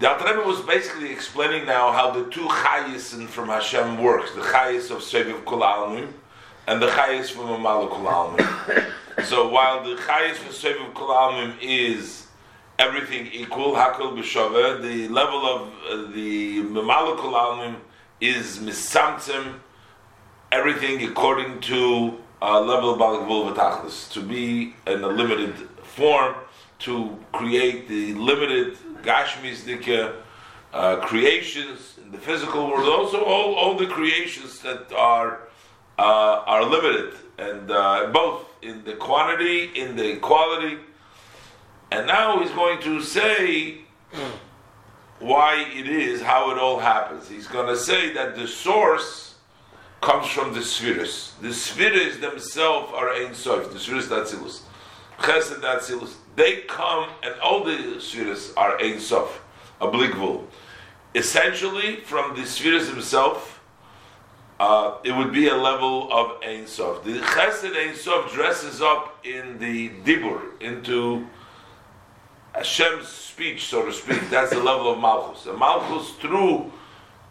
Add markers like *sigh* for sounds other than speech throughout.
The Alter was basically explaining now how the two chayis from Hashem works: the chayis of Seviv Kol Almim and the chayis from Amalu Kol *coughs* so while the chayis from Seviv Kol Almim is everything equal, Hakol B'Shaveh, the level of uh, the Amalu Kol is misamtzim everything according to uh, level of Balagvul V'Tachlis, to be in a limited form, to create the limited Gashmis uh, creations in the physical world, also all, all the creations that are uh, are limited, and uh, both in the quantity, in the quality. And now he's going to say why it is, how it all happens. He's going to say that the source comes from the spheres. The spheres themselves are Ein Sof, the spheres Datzilus. Chesed Datzilus they come, and all the spheres are Ein Sof, applicable. Essentially, from the spheres himself, uh, it would be a level of Ein Sof. The Chesed Ein Sof dresses up in the Dibur, into Hashem's speech, so to speak. That's the level of Malchus. And Malchus, through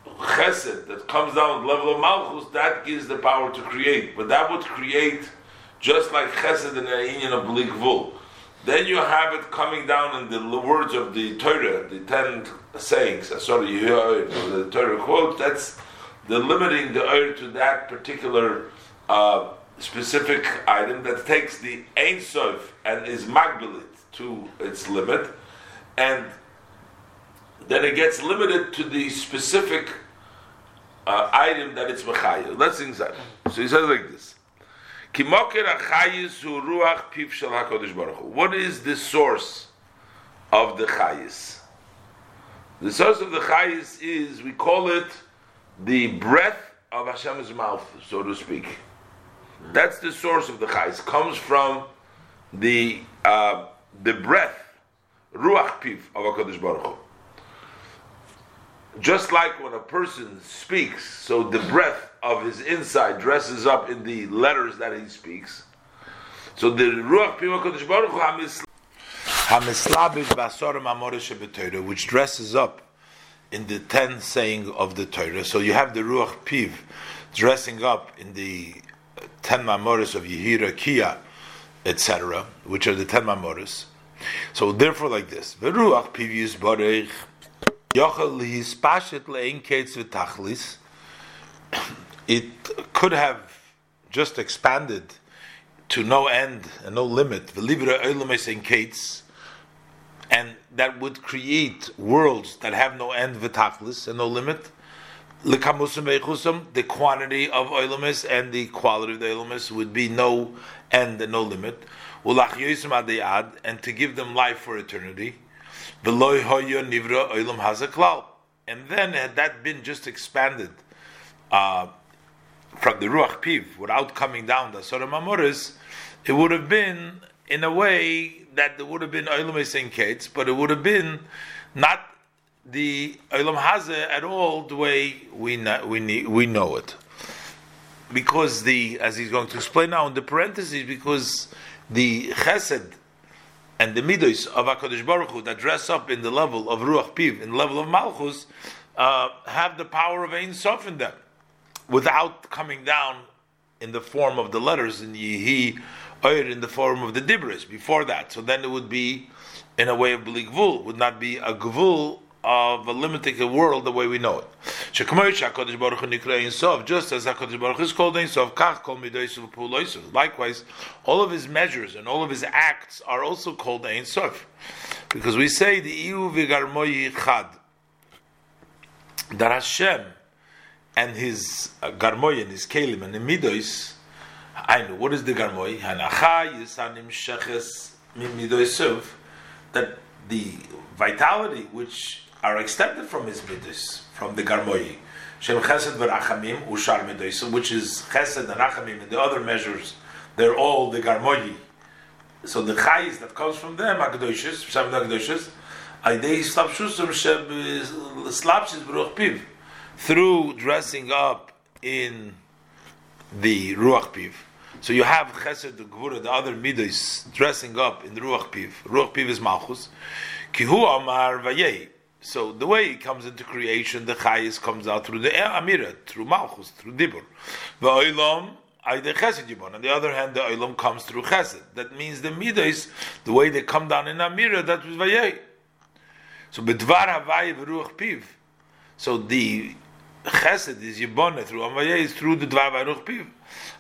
Chesed, that comes down the level of Malchus, that gives the power to create. But that would create just like Chesed and Ayin of Blikvul. Then you have it coming down in the words of the Torah, the ten sayings. Uh, sorry, you hear the Torah quote. That's the limiting the oil to that particular uh, specific item that takes the Ein Sof and is magbilit to its limit, and then it gets limited to the specific uh, item that it's mechayil. Let's that. So he says like this. What is the source of the chayis? The source of the chayis is, we call it the breath of Hashem's mouth, so to speak. That's the source of the chayis. Comes from the uh, the breath, ruach piv of Hakadosh Baruch Hu. Just like when a person speaks, so the breath of his inside dresses up in the letters that he speaks. So the Ruach Pima Kodesh Baruch Hu which dresses up in the ten saying of the Torah. So you have the Ruach Piv dressing up in the ten Mamoris of Yehira, Kia, etc., which are the ten Mamoris. So therefore, like this, the Ruach Piv Yisbarech it could have just expanded to no end and no limit, and that would create worlds that have no end, and no limit. The quantity of oilamis and the quality of the oilamis would be no end and no limit. And to give them life for eternity. And then had that been just expanded uh, from the Ruach Piv without coming down the Asura Mamoris, it would have been in a way that there would have been in Kates, but it would have been not the Olam Hazeh at all the way we know, we, we know it. Because the, as he's going to explain now in the parentheses, because the Chesed and the Midos of HaKadosh Baruch Hu that dress up in the level of Ruach Piv, in the level of Malchus, uh, have the power of Ein Sof in them without coming down in the form of the letters in Yehi or in the form of the Dibris before that. So then it would be in a way of Bli would not be a Gvul of a limited world the way we know it. Just as HaKadosh Baruch is called Sof, Likewise, all of his measures and all of his acts are also called Ein Sof. Because we say the Iu Chad, that Hashem and his uh, garmoy and his kelim and the midos. I know what is the garmoy. Hanacha yisanim sheches midoisav. That the vitality which are extended from his midos, from the garmoy. Shem chesed v'rachamim ushar midoisav, which is chesed and rachamim and the other measures. They're all the garmoy. So the chayis that comes from them, akdoishes, some akdoishes, aidei eh, slapshusum sheb slapshis b'ruch piv through dressing up in the Ruach Piv. So you have Chesed, the Gvura, the other Midas dressing up in the Ruach Piv. Ruach Piv is Malchus. Kihu Amar Vayei. So the way it comes into creation, the Chayis comes out through the Amira, through Malchus, through Dibur. The Va'olam Aide Chesed Yibon. On the other hand, the Olam comes through Chesed. That means the Midas, the way they come down in Amira, that was Vayei. So Bedvar Havai V'ruach Piv. So the Chesed is Yibon through Amaya is through the Dvar V'ruach Piv.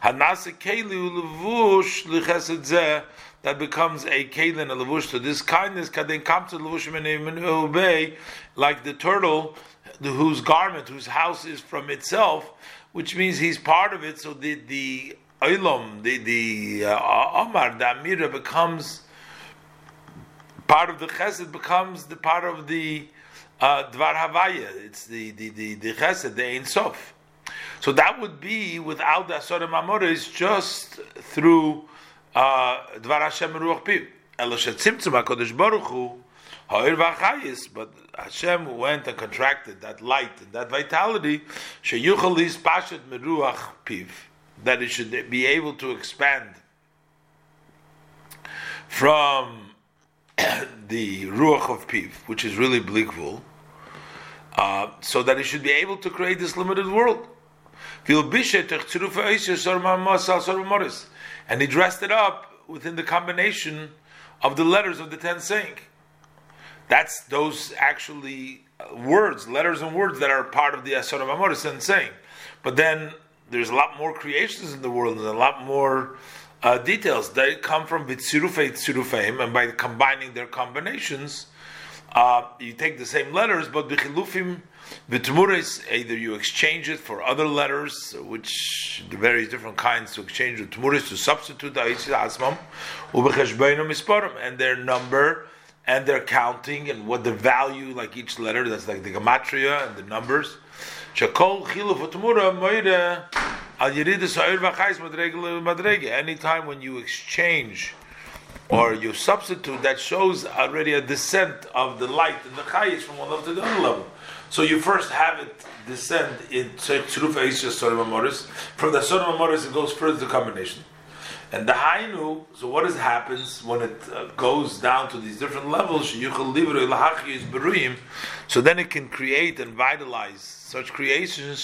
Hanase Keli Ulevush L'Chesed Zeh that becomes a keli and a levush to this kindness. Can then come to levushim obey, like the turtle, whose garment, whose house is from itself, which means he's part of it. So the the olam, the the uh, Omar, the Amira becomes part of the Chesed, becomes the part of the uh, Dvar Havaya. It's the the the, the Chesed, the Ein Sof. So that would be without the Asor Mamoris, just through Dvar Hashem Ruach Piv. Elo shetzimtzum HaKadosh Baruch Hu, Ha'ir v'achayis, but Hashem went and contracted that light and that vitality, sheyuchal lispashet meruach piv, that it should be able to expand from *coughs* the ruach of piv, which is really blikvul, uh, so that he should be able to create this limited world and he dressed it up within the combination of the letters of the ten saying. That's those actually uh, words, letters and words that are part of the Asar of Amoris and saying. But then there's a lot more creations in the world and a lot more uh, details. They come from Vitzirufei Tzirufeim, and by combining their combinations, uh, you take the same letters, but Bichilufim V'tmuris, either you exchange it for other letters, which the various different kinds to exchange the tmuris to substitute the asmam, and their number and their counting and what the value, like each letter, that's like the gematria and the numbers. Anytime when you exchange or you substitute, that shows already a descent of the light and the chayis from one level to the other level. So you first have it descend in Tzruf Eisha Sorim Amoris. From the Sorim Amoris, it goes further to combination. And the Hainu, so what is, happens when it uh, goes down to these different levels? So then it can create and vitalize such creations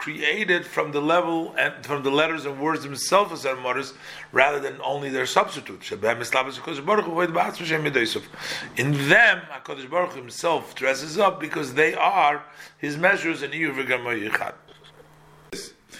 created from the level and from the letters and words themselves as Moris, rather than only their substitute. In them, Hakadosh Baruch himself dresses up because they are his measures and in Iyur